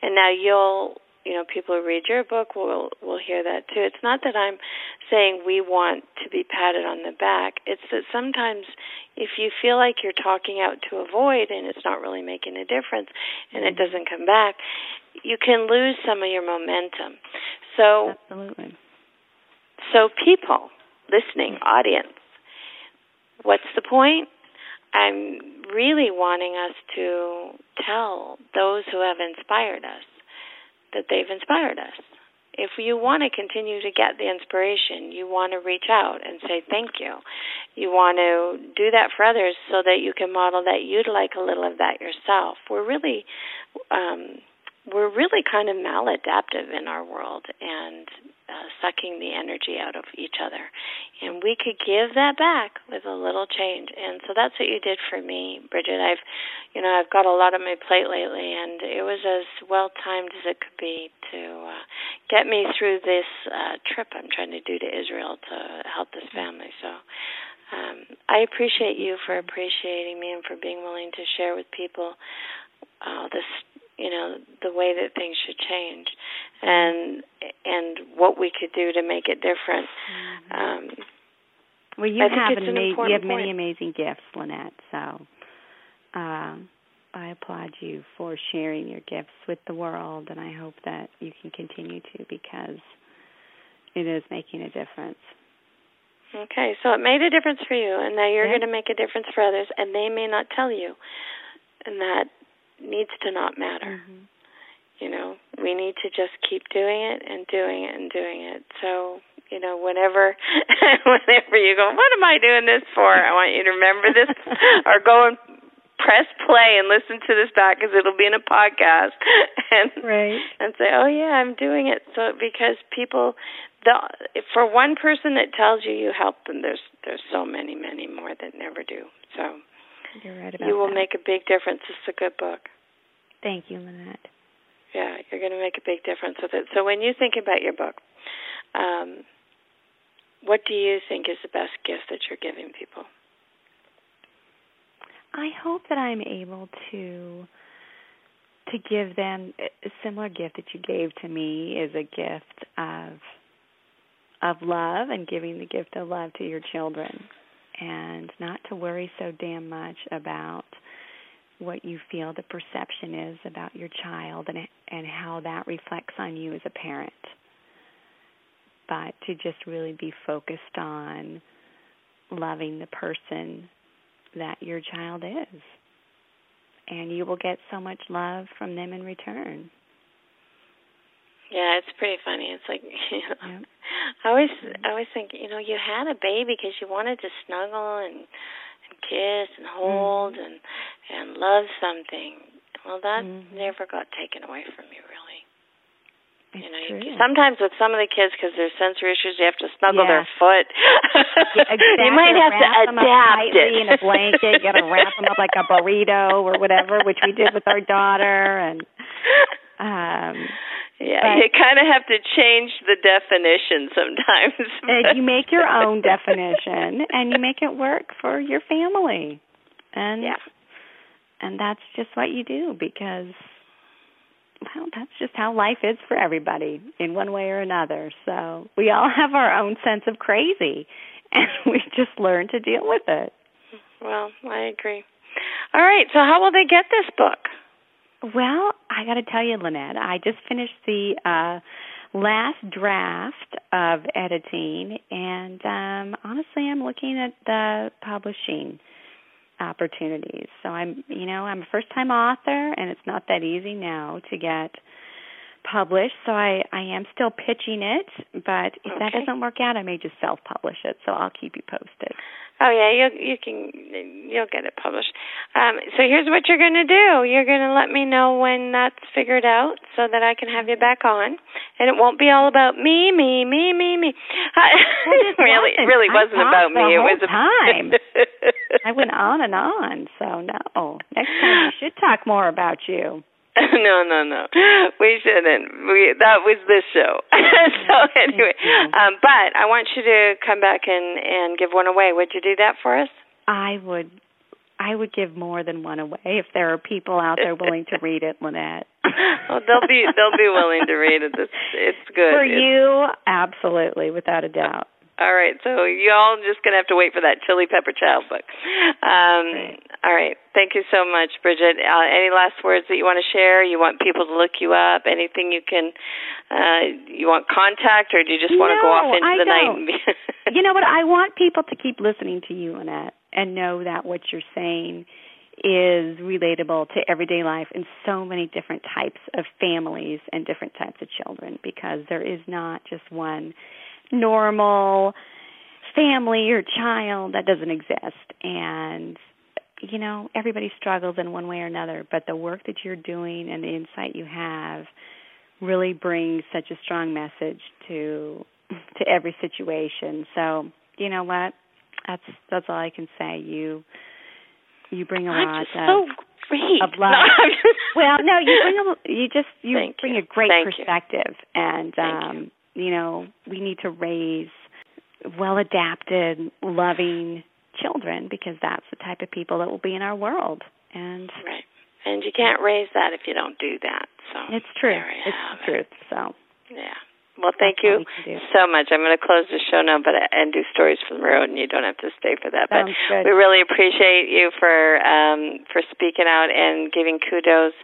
And now you'll, you know, people who read your book will will hear that too. It's not that I'm saying we want to be patted on the back. It's that sometimes if you feel like you're talking out to a void and it's not really making a difference and mm-hmm. it doesn't come back, you can lose some of your momentum. So Absolutely. So people listening, audience, what's the point? I'm really wanting us to tell those who have inspired us that they've inspired us. If you want to continue to get the inspiration, you want to reach out and say thank you. You want to do that for others so that you can model that you'd like a little of that yourself. We're really um, we're really kind of maladaptive in our world and uh, sucking the energy out of each other. And we could give that back with a little change. And so that's what you did for me, Bridget. I've, you know, I've got a lot on my plate lately, and it was as well timed as it could be to uh, get me through this uh, trip I'm trying to do to Israel to help this family. So. Um, I appreciate you for appreciating me and for being willing to share with people uh, this you know the way that things should change and and what we could do to make it different um well you I have an you have many point. amazing gifts lynette so um I applaud you for sharing your gifts with the world and I hope that you can continue to because it is making a difference Okay, so it made a difference for you, and now you're yeah. going to make a difference for others, and they may not tell you, and that needs to not matter. Mm-hmm. You know, we need to just keep doing it and doing it and doing it. So, you know, whenever *laughs* whenever you go, what am I doing this for? I want you to remember this, *laughs* or go and press play and listen to this back because it'll be in a podcast, *laughs* and right. and say, oh yeah, I'm doing it. So because people, the for one person that tells you you help them, there's there's so many many more that never do. So you're right about you will that. make a big difference. It's a good book. Thank you, Lynette. Yeah, you're going to make a big difference with it. So when you think about your book, um, what do you think is the best gift that you're giving people? I hope that I'm able to to give them a similar gift that you gave to me is a gift of of love and giving the gift of love to your children and not to worry so damn much about what you feel the perception is about your child and and how that reflects on you as a parent but to just really be focused on loving the person that your child is and you will get so much love from them in return yeah, it's pretty funny. It's like *laughs* you know, yeah. I always I always think you know you had a baby because you wanted to snuggle and and kiss and hold mm-hmm. and and love something. Well, that mm-hmm. never got taken away from you, really. It's you know, you, sometimes with some of the kids, because there's sensory issues, you have to snuggle yeah. their foot. yeah, *laughs* exactly. you might have wrap to them up it. in a blanket. You got to wrap them up like a burrito or whatever, which we did with our daughter, and um yeah, but, you kind of have to change the definition sometimes. and you make your own *laughs* definition, and you make it work for your family, and yeah. And that's just what you do because well, that's just how life is for everybody in one way or another. So we all have our own sense of crazy, *laughs* and we just learn to deal with it. Well, I agree. All right, so how will they get this book? Well, I got to tell you, Lynette, I just finished the uh last draft of editing, and um honestly, I'm looking at the publishing opportunities. So I'm, you know, I'm a first-time author, and it's not that easy now to get published. So I I am still pitching it, but if okay. that doesn't work out, I may just self-publish it. So I'll keep you posted. Oh yeah, you you can you'll get it published. Um, so here's what you're going to do. You're going to let me know when that's figured out, so that I can have you back on, and it won't be all about me, me, me, me, me. it *laughs* really, wasn't. really wasn't about me. It was time. *laughs* I went on and on. So no, next time you should talk more about you. *laughs* no, no, no. We shouldn't. We that was this show. *laughs* so anyway, um, but I want you to come back and and give one away. Would you do that for us? I would. I would give more than one away if there are people out there willing to read it, Lynette. *laughs* well, they'll be they'll be willing to read it. It's, it's good. For it's, you, absolutely, without a doubt. All right, so y'all just gonna have to wait for that Chili Pepper Child book. Um, right. All right, thank you so much, Bridget. Uh, any last words that you want to share? You want people to look you up? Anything you can? Uh, you want contact, or do you just want no, to go off into I the don't. night? And be *laughs* you know what? I want people to keep listening to you, Annette, and know that what you're saying is relatable to everyday life in so many different types of families and different types of children because there is not just one normal family or child that doesn't exist and you know everybody struggles in one way or another but the work that you're doing and the insight you have really brings such a strong message to to every situation so you know what that's that's all i can say you you bring a I'm lot of so great. of love. *laughs* No, just... well, no, you bring a, you just you Thank bring you. a great Thank perspective, you. and um, you. you know we need to raise well adapted, loving children because that's the type of people that will be in our world. And right, and you can't raise that if you don't do that. So it's true. It's the truth. So Yeah. Well, thank you so much. I'm going to close the show now, but and do stories from the road, and you don't have to stay for that. Sounds but good. we really appreciate you for um, for speaking out and giving kudos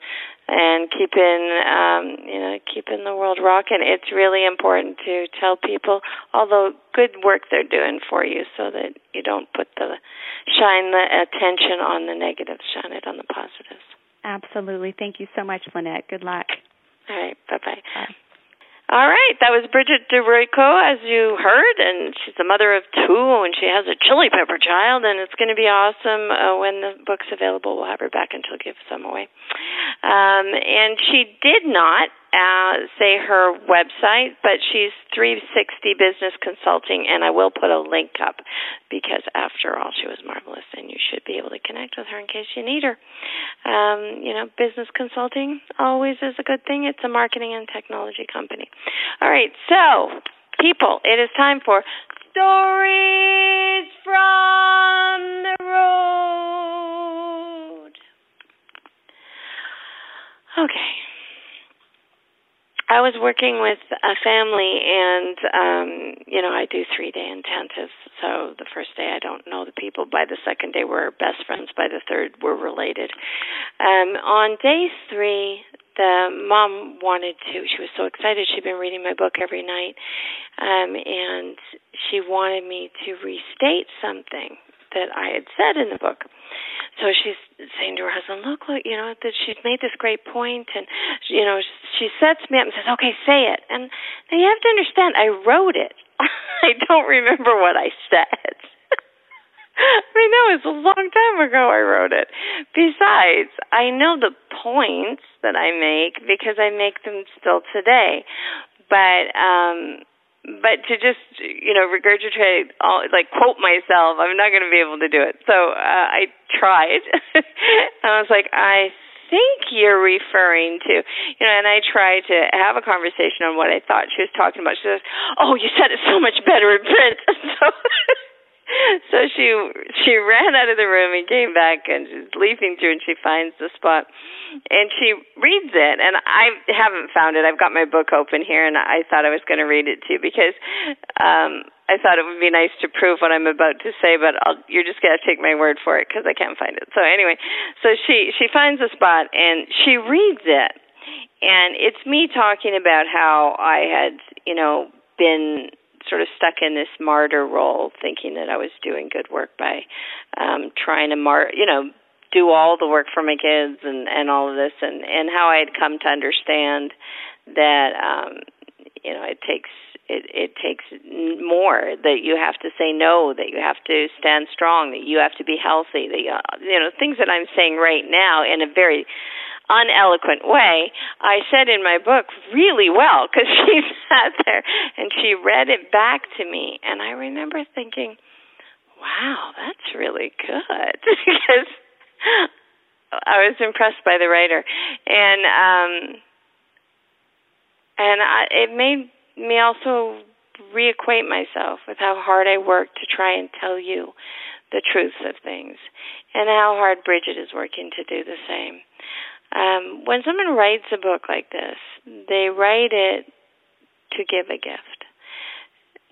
and keeping um, you know keeping the world rocking. It's really important to tell people all the good work they're doing for you, so that you don't put the shine the attention on the negatives, shine it on the positives. absolutely, thank you so much, Lynette. Good luck. All right, bye bye. Bye. All right, that was Bridget DeRoyco, as you heard, and she's the mother of two, and she has a chili pepper child, and it's going to be awesome uh, when the book's available. We'll have her back and she'll give some away. Um, and she did not uh, say her website, but she's 360 Business Consulting, and I will put a link up because, after all, she was marvelous, and you should be able to connect with her in case you need her. Um, you know, business consulting always is a good thing. It's a marketing and technology company. All right, so people, it is time for stories from the road. Okay, I was working with a family, and um, you know, I do three day intensives. So the first day I don't know the people. By the second day we're best friends. By the third we're related. Um, on day three, the mom wanted to. She was so excited. She'd been reading my book every night, um, and she wanted me to restate something that I had said in the book. So she's saying to her husband, "Look, look, you know that she's made this great point, and you know she sets me up and says, "Okay, say it." And now you have to understand, I wrote it. *laughs* I don't remember what I said. *laughs* I mean, that was a long time ago I wrote it. Besides, I know the points that I make because I make them still today. But um but to just you know regurgitate all like quote myself i'm not going to be able to do it. So uh, i tried. *laughs* I was like i think you're referring to you know and i tried to have a conversation on what i thought she was talking about. She says oh you said it so much better in print. *laughs* So *laughs* so she she ran out of the room and came back and she's leafing through and she finds the spot and she reads it and I haven't found it. I've got my book open here and I thought I was going to read it to you because um I thought it would be nice to prove what I'm about to say, but I'll, you're just going to take my word for it because I can't find it. So anyway, so she she finds the spot and she reads it, and it's me talking about how I had you know been sort of stuck in this martyr role, thinking that I was doing good work by um, trying to mar, you know, do all the work for my kids and and all of this, and and how I had come to understand that um, you know it takes it, it takes more that you have to say no that you have to stand strong that you have to be healthy that you, you know things that i'm saying right now in a very uneloquent way, I said in my book really well because *laughs* she sat there and she read it back to me, and I remember thinking, "Wow, that's really good," *laughs* because I was impressed by the writer, and um, and I, it made me also reacquaint myself with how hard I worked to try and tell you the truths of things, and how hard Bridget is working to do the same. Um, when someone writes a book like this, they write it to give a gift.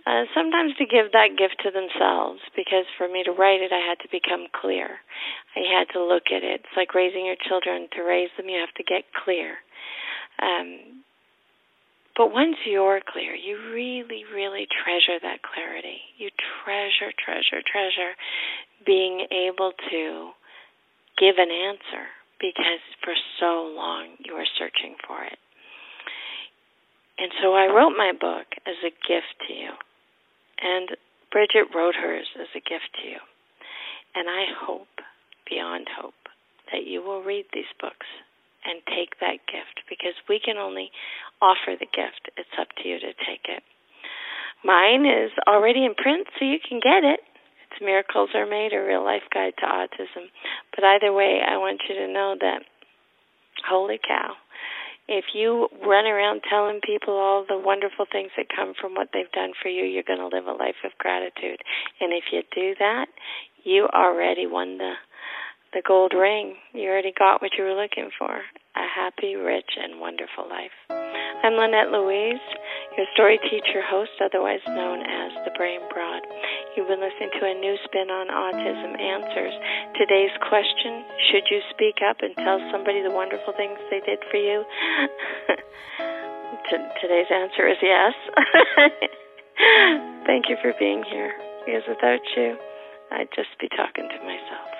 Uh, sometimes to give that gift to themselves, because for me to write it, I had to become clear. I had to look at it. It's like raising your children. To raise them, you have to get clear. Um, but once you're clear, you really, really treasure that clarity. You treasure, treasure, treasure being able to give an answer because for so long you were searching for it. And so I wrote my book as a gift to you. And Bridget wrote hers as a gift to you. And I hope, beyond hope, that you will read these books and take that gift because we can only offer the gift. It's up to you to take it. Mine is already in print, so you can get it. Miracles Are Made, a real life guide to autism. But either way, I want you to know that, holy cow, if you run around telling people all the wonderful things that come from what they've done for you, you're going to live a life of gratitude. And if you do that, you already won the the gold ring. You already got what you were looking for. A happy, rich, and wonderful life. I'm Lynette Louise, your story teacher host, otherwise known as the Brain Broad. You've been listening to a new spin on Autism Answers. Today's question Should you speak up and tell somebody the wonderful things they did for you? *laughs* today's answer is yes. *laughs* Thank you for being here, because without you, I'd just be talking to myself.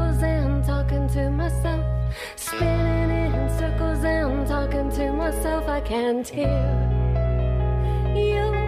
talking to myself, spinning in circles and talking to myself. I can't hear you.